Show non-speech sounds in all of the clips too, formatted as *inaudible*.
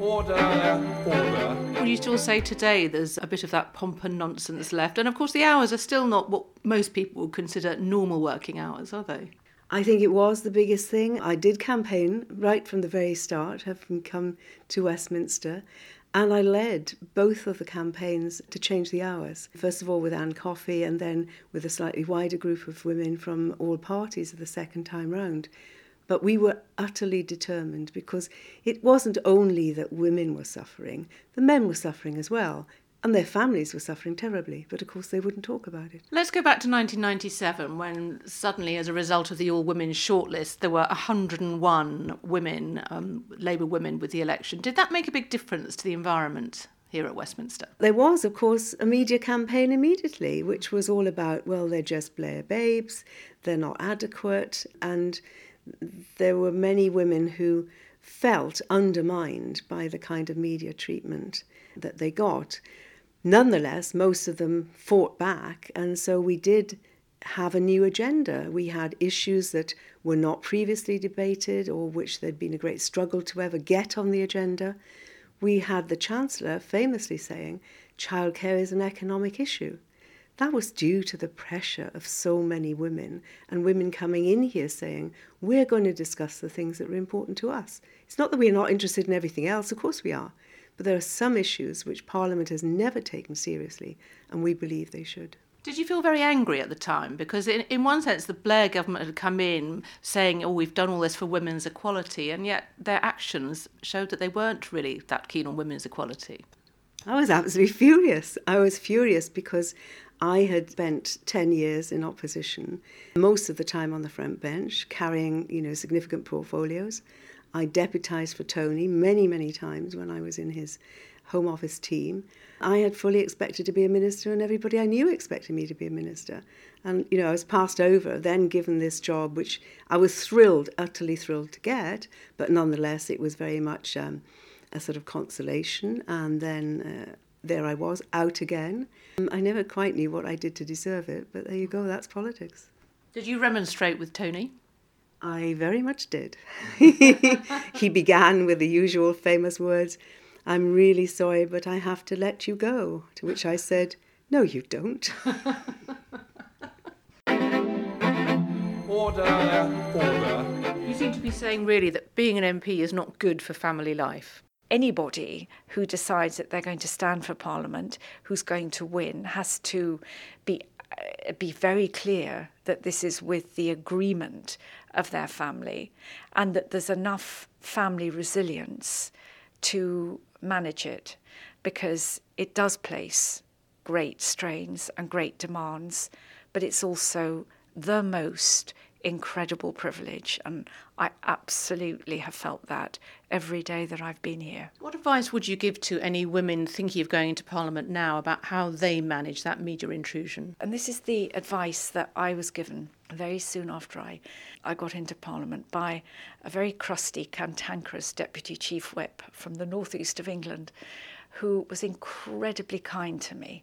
Order, order. Well, you still say today there's a bit of that pomp and nonsense left. And of course, the hours are still not what most people would consider normal working hours, are they? I think it was the biggest thing. I did campaign right from the very start, having come to Westminster, and I led both of the campaigns to change the hours. First of all, with Ann Coffey, and then with a slightly wider group of women from all parties the second time round. But we were utterly determined because it wasn't only that women were suffering, the men were suffering as well. And their families were suffering terribly, but of course they wouldn't talk about it. Let's go back to 1997 when suddenly, as a result of the all women shortlist, there were 101 women, um, Labour women, with the election. Did that make a big difference to the environment? Here at Westminster. There was, of course, a media campaign immediately, which was all about, well, they're just Blair babes, they're not adequate, and there were many women who felt undermined by the kind of media treatment that they got. Nonetheless, most of them fought back, and so we did have a new agenda. We had issues that were not previously debated or which there'd been a great struggle to ever get on the agenda. We had the Chancellor famously saying, childcare is an economic issue. That was due to the pressure of so many women and women coming in here saying, We're going to discuss the things that are important to us. It's not that we're not interested in everything else, of course we are. But there are some issues which Parliament has never taken seriously, and we believe they should. Did you feel very angry at the time? Because, in, in one sense, the Blair government had come in saying, oh, we've done all this for women's equality, and yet their actions showed that they weren't really that keen on women's equality. I was absolutely furious. I was furious because I had spent 10 years in opposition, most of the time on the front bench, carrying, you know, significant portfolios. I deputised for Tony many, many times when I was in his Home Office team. I had fully expected to be a minister, and everybody I knew expected me to be a minister. And, you know, I was passed over, then given this job, which I was thrilled, utterly thrilled to get, but nonetheless, it was very much um, a sort of consolation. And then uh, there I was, out again. Um, I never quite knew what I did to deserve it, but there you go, that's politics. Did you remonstrate with Tony? I very much did. *laughs* he began with the usual famous words, I'm really sorry, but I have to let you go. To which I said, No, you don't. *laughs* Order, order. You seem to be saying really that being an MP is not good for family life. Anybody who decides that they're going to stand for Parliament, who's going to win, has to be uh, be very clear that this is with the agreement of their family and that there's enough family resilience to manage it because it does place great strains and great demands, but it's also the most incredible privilege. And I absolutely have felt that every day that I've been here. What advice would you give to any women thinking of going into Parliament now about how they manage that media intrusion? And this is the advice that I was given very soon after I, I got into Parliament by a very crusty, cantankerous Deputy Chief Whip from the northeast of England who was incredibly kind to me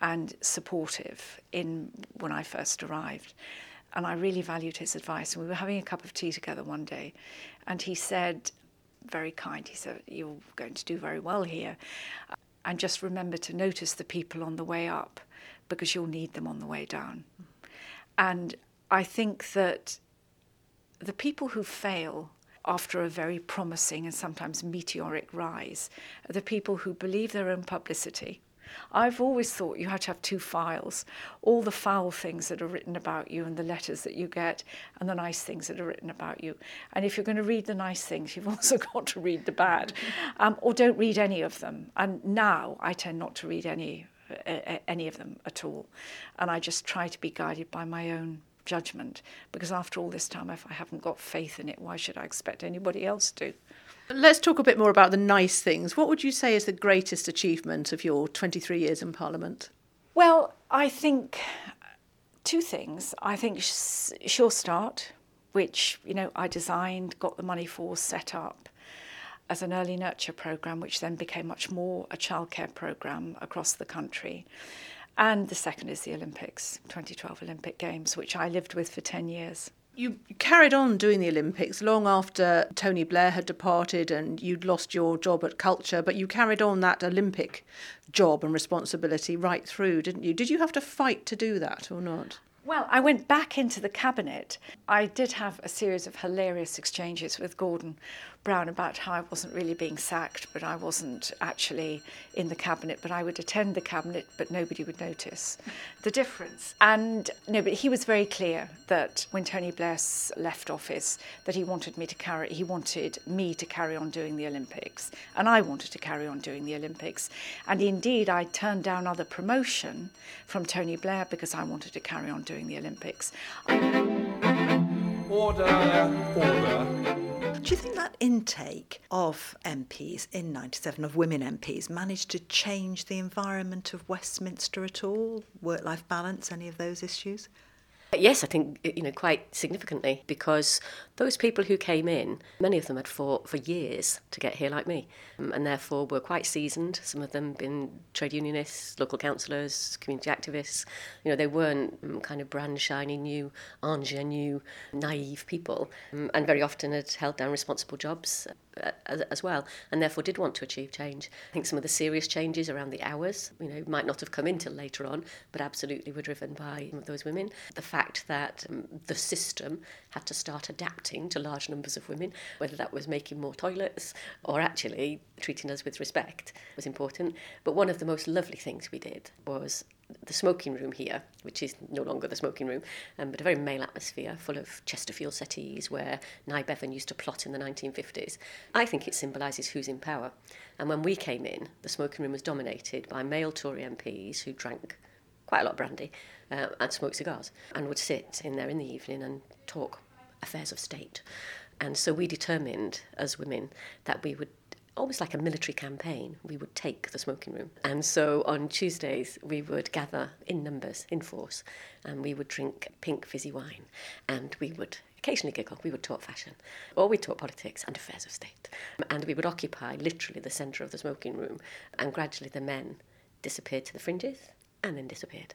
and supportive in when I first arrived and I really valued his advice. And we were having a cup of tea together one day, and he said, very kind, he said, You're going to do very well here. And just remember to notice the people on the way up because you'll need them on the way down. And I think that the people who fail after a very promising and sometimes meteoric rise are the people who believe their own publicity I've always thought you had to have two files all the foul things that are written about you and the letters that you get, and the nice things that are written about you. And if you're going to read the nice things, you've *laughs* also got to read the bad, *laughs* um, or don't read any of them. And now I tend not to read any. Uh, any of them at all. And I just try to be guided by my own judgment because after all this time, if I haven't got faith in it, why should I expect anybody else to? Let's talk a bit more about the nice things. What would you say is the greatest achievement of your 23 years in Parliament? Well, I think uh, two things. I think Sure Start, which you know I designed, got the money for, set up as an early nurture program, which then became much more a childcare program across the country. And the second is the Olympics, 2012 Olympic Games, which I lived with for 10 years. You carried on doing the Olympics long after Tony Blair had departed and you'd lost your job at Culture, but you carried on that Olympic job and responsibility right through, didn't you? Did you have to fight to do that or not? Well, I went back into the cabinet. I did have a series of hilarious exchanges with Gordon Brown about how I wasn't really being sacked, but I wasn't actually in the cabinet, but I would attend the cabinet, but nobody would notice the difference. And no, but he was very clear that when Tony Blair left office, that he wanted me to carry, he wanted me to carry on doing the Olympics, and I wanted to carry on doing the Olympics. And indeed, I turned down other promotion from Tony Blair because I wanted to carry on doing the Olympics. Order, order. Do you think that intake of MPs in 97, of women MPs, managed to change the environment of Westminster at all? Work life balance, any of those issues? Yes, I think you know quite significantly because those people who came in, many of them had fought for years to get here like me, um, and therefore were quite seasoned. Some of them been trade unionists, local councillors, community activists. You know, they weren't um, kind of brand shiny new, ingenue, naive people, um, and very often had held down responsible jobs as, as well, and therefore did want to achieve change. I think some of the serious changes around the hours, you know, might not have come in till later on, but absolutely were driven by those women. The fact that um, the system had to start adapting to large numbers of women, whether that was making more toilets or actually treating us with respect, was important. But one of the most lovely things we did was the smoking room here, which is no longer the smoking room, um, but a very male atmosphere full of Chesterfield settees where Nye Bevan used to plot in the 1950s. I think it symbolises who's in power. And when we came in, the smoking room was dominated by male Tory MPs who drank quite a lot of brandy uh, and smoked cigars and would sit in there in the evening and talk affairs of state. And so we determined as women that we would almost like a military campaign, we would take the smoking room. And so on Tuesdays, we would gather in numbers, in force, and we would drink pink fizzy wine. And we would occasionally giggle. We would talk fashion, or we'd talk politics and affairs of state. And we would occupy literally the centre of the smoking room. And gradually the men disappeared to the fringes and then disappeared.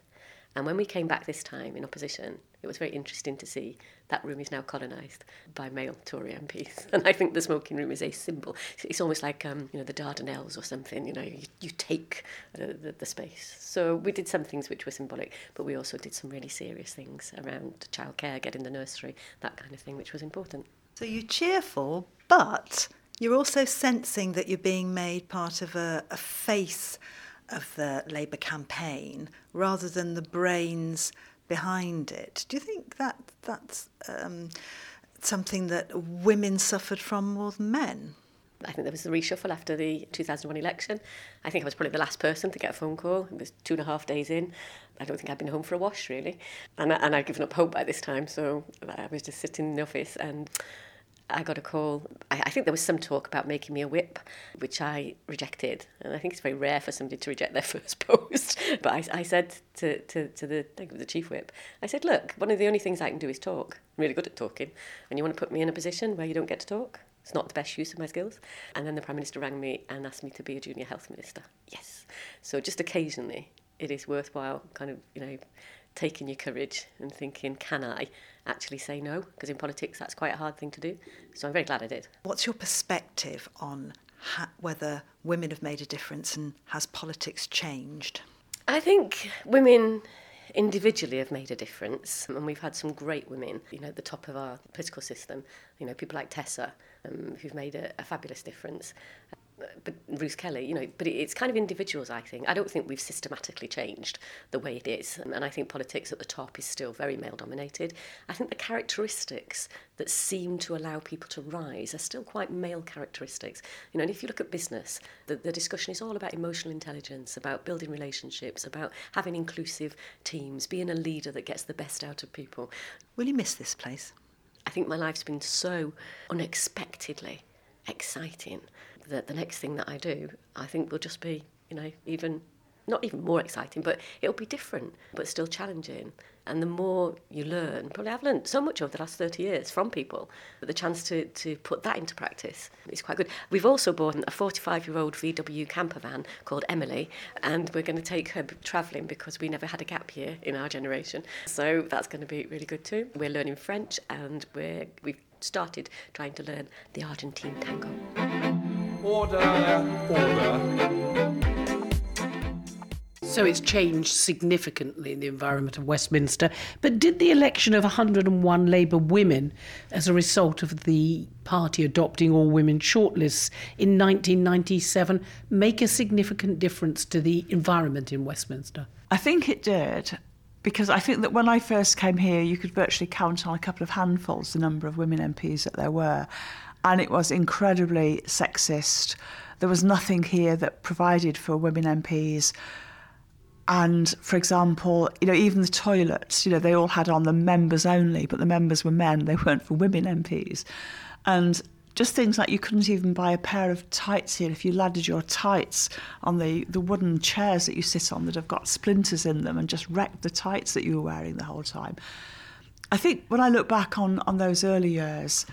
And when we came back this time in opposition, it was very interesting to see that room is now colonised by male Tory MPs. *laughs* And I think the smoking room is a symbol. It's almost like, um, you know, the Dardanelles or something, you know, you, you take the, the, the space. So we did some things which were symbolic, but we also did some really serious things around childcare, getting the nursery, that kind of thing, which was important. So you're cheerful, but you're also sensing that you're being made part of a, a face of the Labour campaign rather than the brains behind it. Do you think that that's um, something that women suffered from more than men? I think there was a reshuffle after the 2001 election. I think I was probably the last person to get a phone call. It was two and a half days in. I don't think I'd been home for a wash, really. And, I, and I'd given up hope by this time, so I was just sitting in the office and I got a call. I, I think there was some talk about making me a whip, which I rejected. And I think it's very rare for somebody to reject their *laughs* first post. But I, I said to, to, to the, the chief whip, I said, look, one of the only things I can do is talk. I'm really good at talking. And you want to put me in a position where you don't get to talk? It's not the best use of my skills. And then the Prime Minister rang me and asked me to be a junior health minister. Yes. So just occasionally, it is worthwhile kind of, you know, taking your courage and thinking, can I actually say no? Because in politics, that's quite a hard thing to do. So I'm very glad I did. What's your perspective on ha- whether women have made a difference and has politics changed? I think women individually have made a difference and we've had some great women you know at the top of our political system you know people like Tessa um, who've made a, a fabulous difference but Ruth Kelly, you know, but it's kind of individuals, I think. I don't think we've systematically changed the way it is. And I think politics at the top is still very male dominated. I think the characteristics that seem to allow people to rise are still quite male characteristics. You know, and if you look at business, the, the discussion is all about emotional intelligence, about building relationships, about having inclusive teams, being a leader that gets the best out of people. Will you miss this place? I think my life's been so unexpectedly exciting that the next thing that I do, I think will just be, you know, even not even more exciting, but it'll be different, but still challenging. And the more you learn, probably I've learned so much over the last 30 years from people, but the chance to, to put that into practice is quite good. We've also bought a 45 year old VW camper van called Emily, and we're going to take her travelling because we never had a gap year in our generation. So that's going to be really good too. We're learning French and we're, we've started trying to learn the Argentine tango. Order. Order. So it's changed significantly in the environment of Westminster. But did the election of 101 Labour women, as a result of the party adopting all women shortlists in 1997, make a significant difference to the environment in Westminster? I think it did. Because I think that when I first came here, you could virtually count on a couple of handfuls the number of women MPs that there were. And it was incredibly sexist. There was nothing here that provided for women MPs. And for example, you know, even the toilets, you know, they all had on the members only, but the members were men, they weren't for women MPs. And just things like you couldn't even buy a pair of tights here if you laddered your tights on the, the wooden chairs that you sit on that have got splinters in them and just wrecked the tights that you were wearing the whole time. I think when I look back on, on those early years,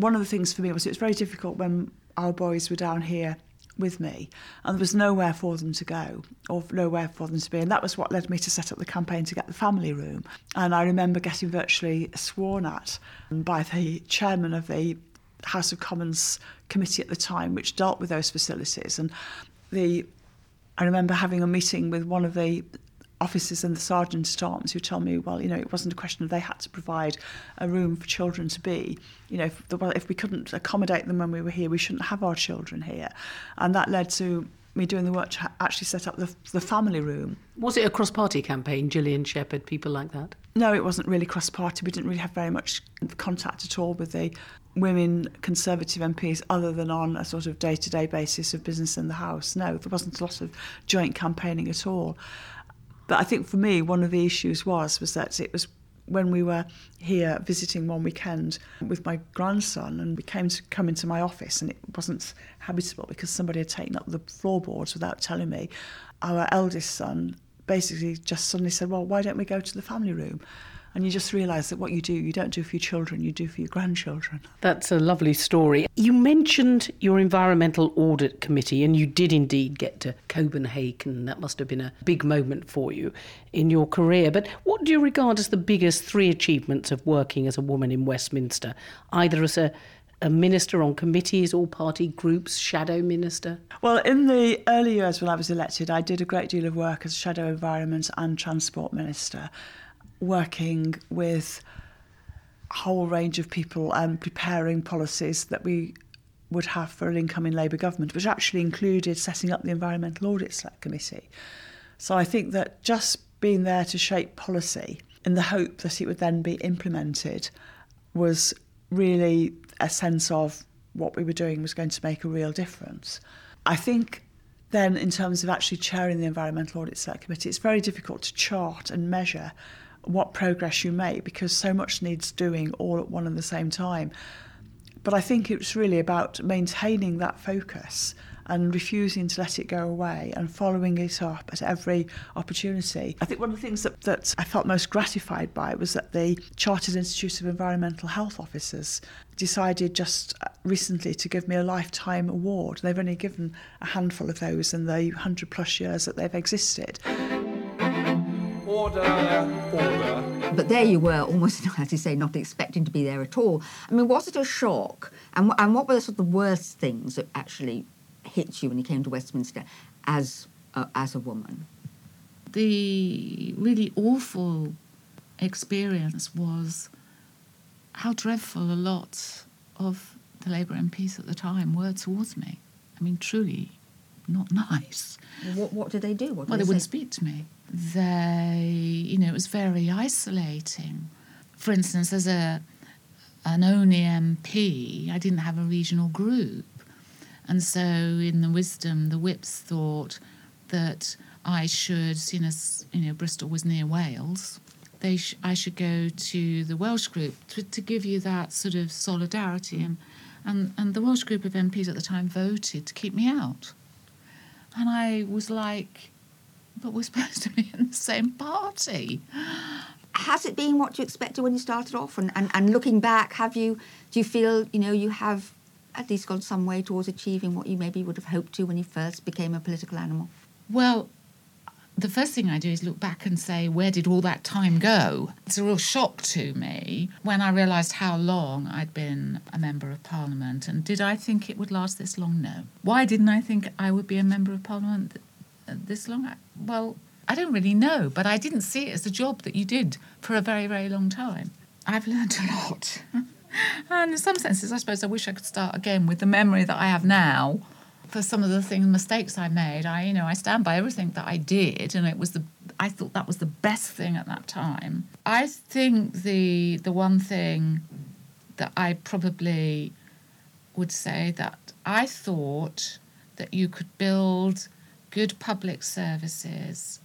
one of the things for me was it was very difficult when our boys were down here with me, and there was nowhere for them to go or nowhere for them to be. And that was what led me to set up the campaign to get the family room. And I remember getting virtually sworn at by the chairman of the House of Commons committee at the time, which dealt with those facilities. And the I remember having a meeting with one of the officers and the sergeant at arms who told me, well, you know, it wasn't a question of they had to provide a room for children to be. You know, if, the, well, if we couldn't accommodate them when we were here, we shouldn't have our children here. And that led to me doing the work to actually set up the, the family room. Was it a cross party campaign, Gillian Shephard, people like that? No, it wasn't really cross party. We didn't really have very much contact at all with the women Conservative MPs other than on a sort of day to day basis of business in the House. No, there wasn't a lot of joint campaigning at all. But I think for me, one of the issues was was that it was when we were here visiting one weekend with my grandson and we came to come into my office and it wasn't habitable because somebody had taken up the floorboards without telling me our eldest son basically just suddenly said well why don't we go to the family room and you just realise that what you do, you don't do for your children, you do for your grandchildren. That's a lovely story. You mentioned your Environmental Audit Committee, and you did indeed get to Copenhagen. That must have been a big moment for you in your career. But what do you regard as the biggest three achievements of working as a woman in Westminster, either as a a minister on committees, all party groups, shadow minister? Well, in the early years when I was elected, I did a great deal of work as shadow environment and transport minister working with a whole range of people and preparing policies that we would have for an incoming Labour government, which actually included setting up the Environmental Audit Select Committee. So I think that just being there to shape policy in the hope that it would then be implemented was really a sense of what we were doing was going to make a real difference. I think then in terms of actually chairing the Environmental Audit Select Committee, it's very difficult to chart and measure what progress you make because so much needs doing all at one and the same time. But I think it's really about maintaining that focus and refusing to let it go away and following it up at every opportunity. I think one of the things that, that I felt most gratified by was that the Chartered Institute of Environmental Health Officers decided just recently to give me a lifetime award. They've only given a handful of those in the 100 plus years that they've existed. Order. Order. But there you were, almost, *laughs* as you say, not expecting to be there at all. I mean, was it a shock? And, and what were the sort of the worst things that actually hit you when you came to Westminster as, uh, as a woman? The really awful experience was how dreadful a lot of the Labour MPs at the time were towards me. I mean, truly not *laughs* nice. What, what did they do? What did well, they, they wouldn't say? speak to me. They, you know, it was very isolating. For instance, as a an only MP, I didn't have a regional group, and so in the wisdom, the whips thought that I should, you know, you know, Bristol was near Wales. They sh- I should go to the Welsh group to, to give you that sort of solidarity, and, and and the Welsh group of MPs at the time voted to keep me out. And I was like, but we're supposed to be in the same party. has it been what you expected when you started off? And, and, and looking back, have you do you feel you know you have at least gone some way towards achieving what you maybe would have hoped to when you first became a political animal? Well, the first thing I do is look back and say, where did all that time go? It's a real shock to me when I realised how long I'd been a Member of Parliament. And did I think it would last this long? No. Why didn't I think I would be a Member of Parliament this long? Well, I don't really know, but I didn't see it as a job that you did for a very, very long time. I've learned a lot. *laughs* and in some senses, I suppose I wish I could start again with the memory that I have now for some of the things mistakes I made. I you know I stand by everything that I did, and it was the I thought that was the best thing at that time. I think the the one thing that I probably would say that I thought that you could build good public services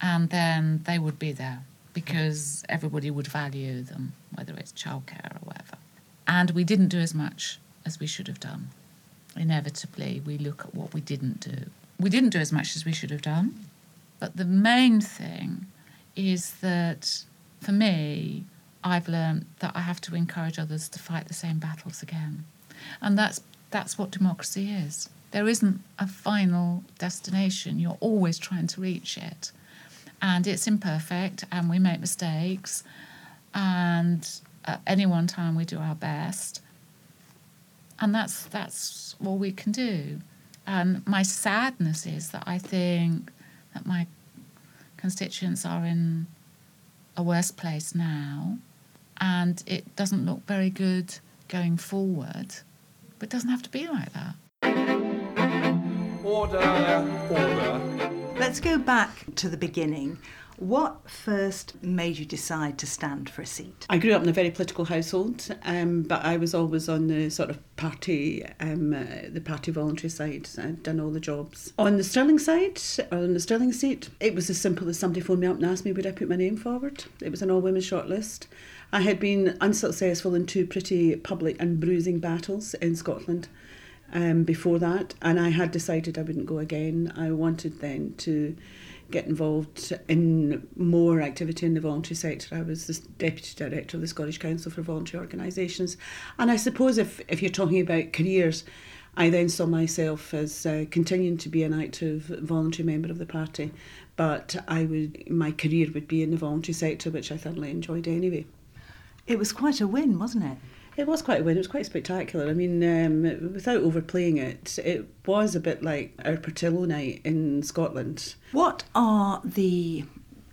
and then they would be there because everybody would value them, whether it's childcare or whatever. And we didn't do as much as we should have done inevitably we look at what we didn't do. We didn't do as much as we should have done, but the main thing is that for me, I've learned that I have to encourage others to fight the same battles again. And that's that's what democracy is. There isn't a final destination. You're always trying to reach it. And it's imperfect and we make mistakes and at any one time we do our best and that's that's all we can do. And my sadness is that I think that my constituents are in a worse place now, and it doesn't look very good going forward. But it doesn't have to be like that. Order, order. Let's go back to the beginning. What first made you decide to stand for a seat? I grew up in a very political household, um, but I was always on the sort of party, um, uh, the party voluntary side. I'd done all the jobs. On the Stirling side, or on the Stirling seat, it was as simple as somebody phoned me up and asked me would I put my name forward. It was an all women shortlist. I had been unsuccessful in two pretty public and bruising battles in Scotland. Um, before that, and I had decided I wouldn't go again. I wanted then to get involved in more activity in the voluntary sector. I was the deputy director of the Scottish Council for Voluntary Organisations, and I suppose if if you're talking about careers, I then saw myself as uh, continuing to be an active voluntary member of the party, but I would my career would be in the voluntary sector, which I thoroughly enjoyed anyway. It was quite a win, wasn't it? It was quite a win. It was quite spectacular. I mean, um, without overplaying it, it was a bit like our Portillo night in Scotland. What are the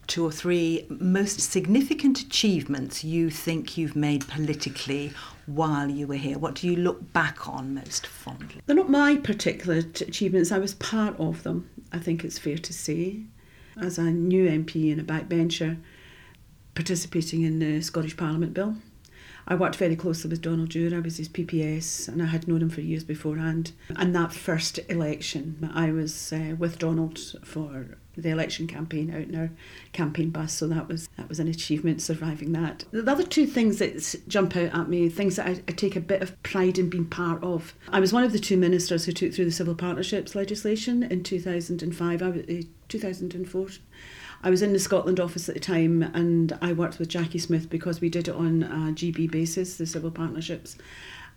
two or three most significant achievements you think you've made politically while you were here? What do you look back on most fondly? They're not my particular achievements. I was part of them, I think it's fair to say. As a new MP and a backbencher, participating in the Scottish Parliament Bill I worked very closely with Donald Dewar. I was his PPS and I had known him for years beforehand. And that first election, I was uh, with Donald for the election campaign out in our campaign bus. So that was that was an achievement surviving that. The other two things that jump out at me, things that I, I take a bit of pride in being part of. I was one of the two ministers who took through the civil partnerships legislation in 2005. I was, uh, 2004 I was in the Scotland office at the time and I worked with Jacqui Smith because we did it on a GB basis, the civil partnerships.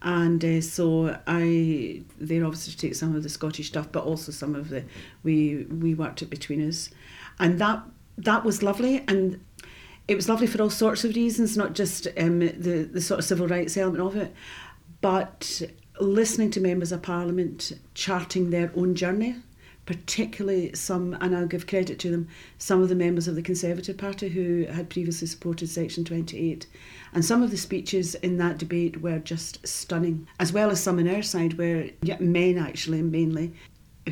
And uh, so I, they obviously take some of the Scottish stuff, but also some of the, we we worked it between us, and that that was lovely, and it was lovely for all sorts of reasons, not just um, the the sort of civil rights element of it, but listening to members of parliament charting their own journey particularly some, and I'll give credit to them, some of the members of the Conservative Party who had previously supported Section 28. And some of the speeches in that debate were just stunning, as well as some on our side where men actually mainly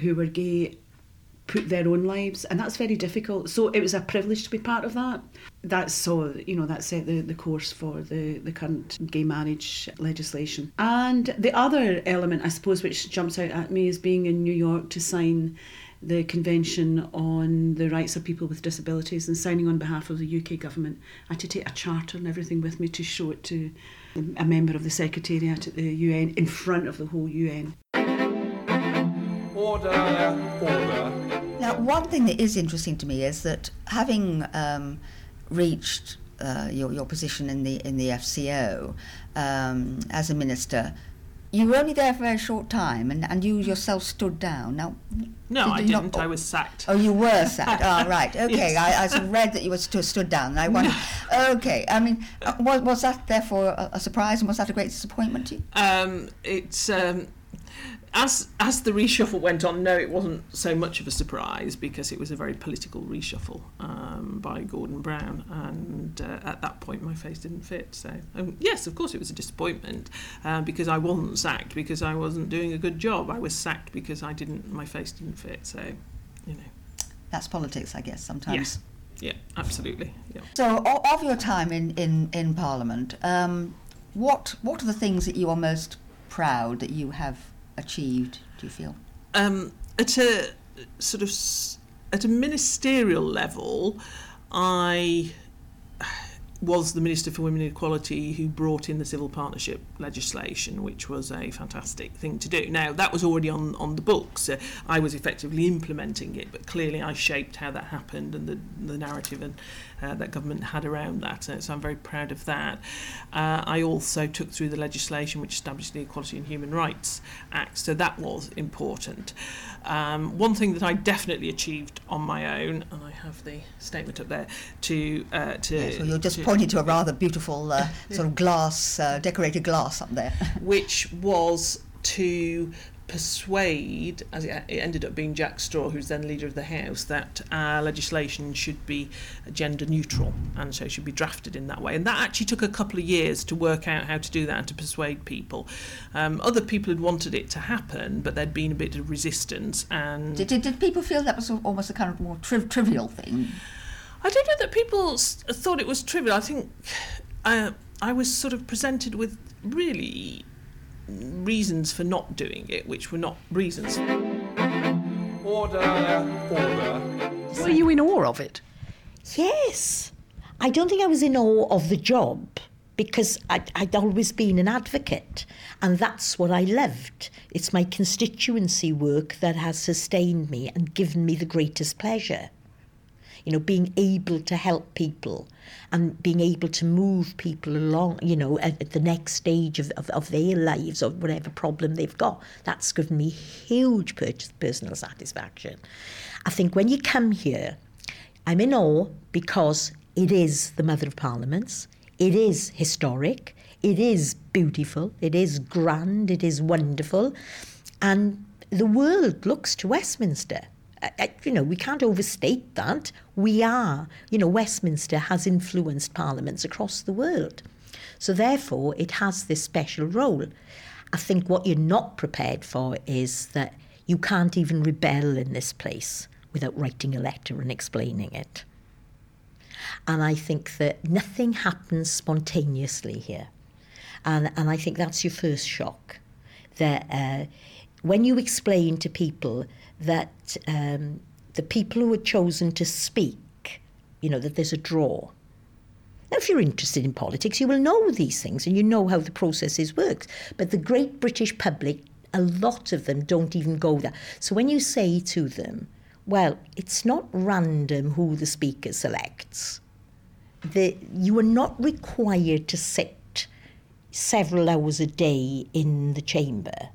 who were gay put their own lives and that's very difficult so it was a privilege to be part of that that's so you know that set the, the course for the the current gay marriage legislation and the other element i suppose which jumps out at me is being in new york to sign the Convention on the Rights of People with Disabilities and signing on behalf of the UK government. I had to take a charter and everything with me to show it to a member of the Secretariat at the UN in front of the whole UN. Order, order. Now, one thing that is interesting to me is that having um, reached uh, your, your position in the in the FCO um, as a minister, you were only there for a very short time, and, and you yourself stood down. Now, No, did I you not- didn't. I was sacked. Oh, you were sacked. Oh, *laughs* right. Okay. Yes. I, I read that you were stu- stood down, and I wondered. Okay. I mean, uh, was, was that therefore a, a surprise, and was that a great disappointment to you? Um, it's um, as as the reshuffle went on. No, it wasn't so much of a surprise because it was a very political reshuffle um, by Gordon Brown, and uh, at that point my face didn't fit. So um, yes, of course it was a disappointment uh, because I wasn't sacked because I wasn't doing a good job. I was sacked because I didn't. My face didn't fit. So you know. That's politics, I guess. Sometimes. Yeah, absolutely. Yeah. So, of your time in in in Parliament, um, what what are the things that you are most proud that you have achieved? Do you feel? um, at a sort of at a ministerial level, I was the Minister for Women and Equality who brought in the civil partnership legislation, which was a fantastic thing to do. Now, that was already on, on the books. Uh, I was effectively implementing it, but clearly I shaped how that happened and the, the narrative and, uh, that government had around that. So, so I'm very proud of that. Uh, I also took through the legislation which established the Equality and Human Rights Act, so that was important. Um, one thing that I definitely achieved on my own, and I have the statement up there, to uh, to Yeah, so you're just to- pointing to a rather beautiful uh, sort of glass, uh, decorated glass up there. *laughs* which was to persuade, as it, it ended up being Jack Straw, who's then leader of the House, that our legislation should be gender neutral and so should be drafted in that way. And that actually took a couple of years to work out how to do that and to persuade people. Um, other people had wanted it to happen, but there'd been a bit of resistance. And did, did, did people feel that was almost a kind of more triv- trivial thing? I don't know that people thought it was trivial. I think uh, I was sort of presented with really reasons for not doing it, which were not reasons. Order. Order. Were you in awe of it? Yes. I don't think I was in awe of the job because I'd, I'd always been an advocate and that's what I loved. It's my constituency work that has sustained me and given me the greatest pleasure. You know, being able to help people and being able to move people along, you know, at, at the next stage of, of, of their lives or whatever problem they've got. That's given me huge personal satisfaction. I think when you come here, I'm in awe because it is the Mother of Parliaments. It is historic. It is beautiful. It is grand. It is wonderful. And the world looks to Westminster. You know, we can't overstate that. We are, you know, Westminster has influenced parliaments across the world. So therefore, it has this special role. I think what you're not prepared for is that you can't even rebel in this place without writing a letter and explaining it. And I think that nothing happens spontaneously here. And, and I think that's your first shock. That uh, when you explain to people that um, the people who are chosen to speak, you know, that there's a draw. Now, if you're interested in politics, you will know these things and you know how the processes work. But the great British public, a lot of them don't even go there. So when you say to them, well, it's not random who the speaker selects. The, you are not required to sit several hours a day in the chamber.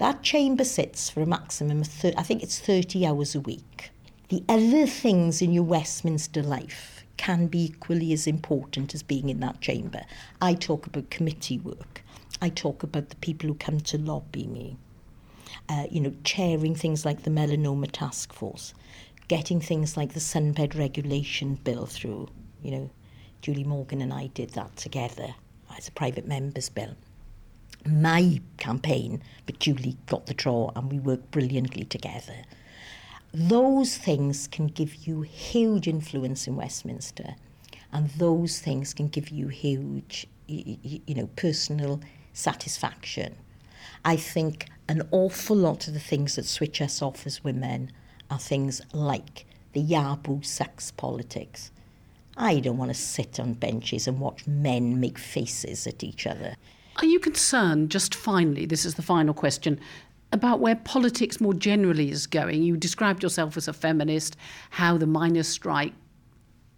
That chamber sits for a maximum of, thir- I think it's 30 hours a week. The other things in your Westminster life can be equally as important as being in that chamber. I talk about committee work. I talk about the people who come to lobby me. Uh, you know, chairing things like the melanoma task force, getting things like the sunbed regulation bill through. You know, Julie Morgan and I did that together as a private member's bill. My campaign, but Julie got the draw and we worked brilliantly together. Those things can give you huge influence in Westminster, and those things can give you huge, you know, personal satisfaction. I think an awful lot of the things that switch us off as women are things like the Yabu sex politics. I don't want to sit on benches and watch men make faces at each other. Are you concerned, just finally, this is the final question, about where politics more generally is going? You described yourself as a feminist, how the miners' strike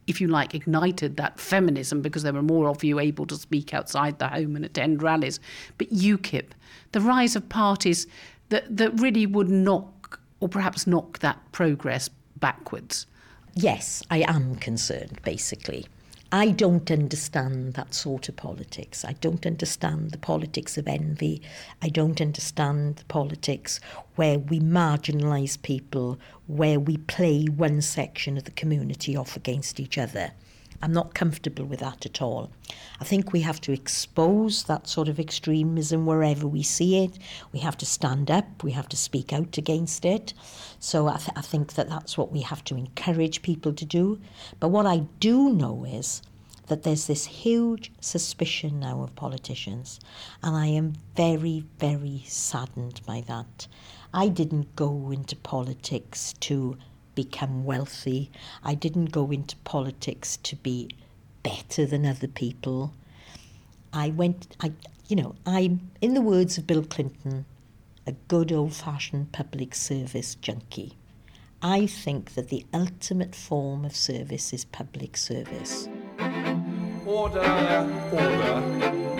if you like, ignited that feminism because there were more of you able to speak outside the home and attend rallies. But UKIP, the rise of parties that, that really would knock or perhaps knock that progress backwards. Yes, I am concerned, basically. I don't understand that sort of politics. I don't understand the politics of envy. I don't understand the politics where we marginalise people, where we play one section of the community off against each other. I'm not comfortable with that at all. I think we have to expose that sort of extremism wherever we see it. We have to stand up, we have to speak out against it. So I, th- I think that that's what we have to encourage people to do. But what I do know is that there's this huge suspicion now of politicians, and I am very, very saddened by that. I didn't go into politics to become wealthy. I didn't go into politics to be better than other people. I went, I, you know, I'm, in the words of Bill Clinton, a good old fashioned public service junkie. I think that the ultimate form of service is public service. Order, order.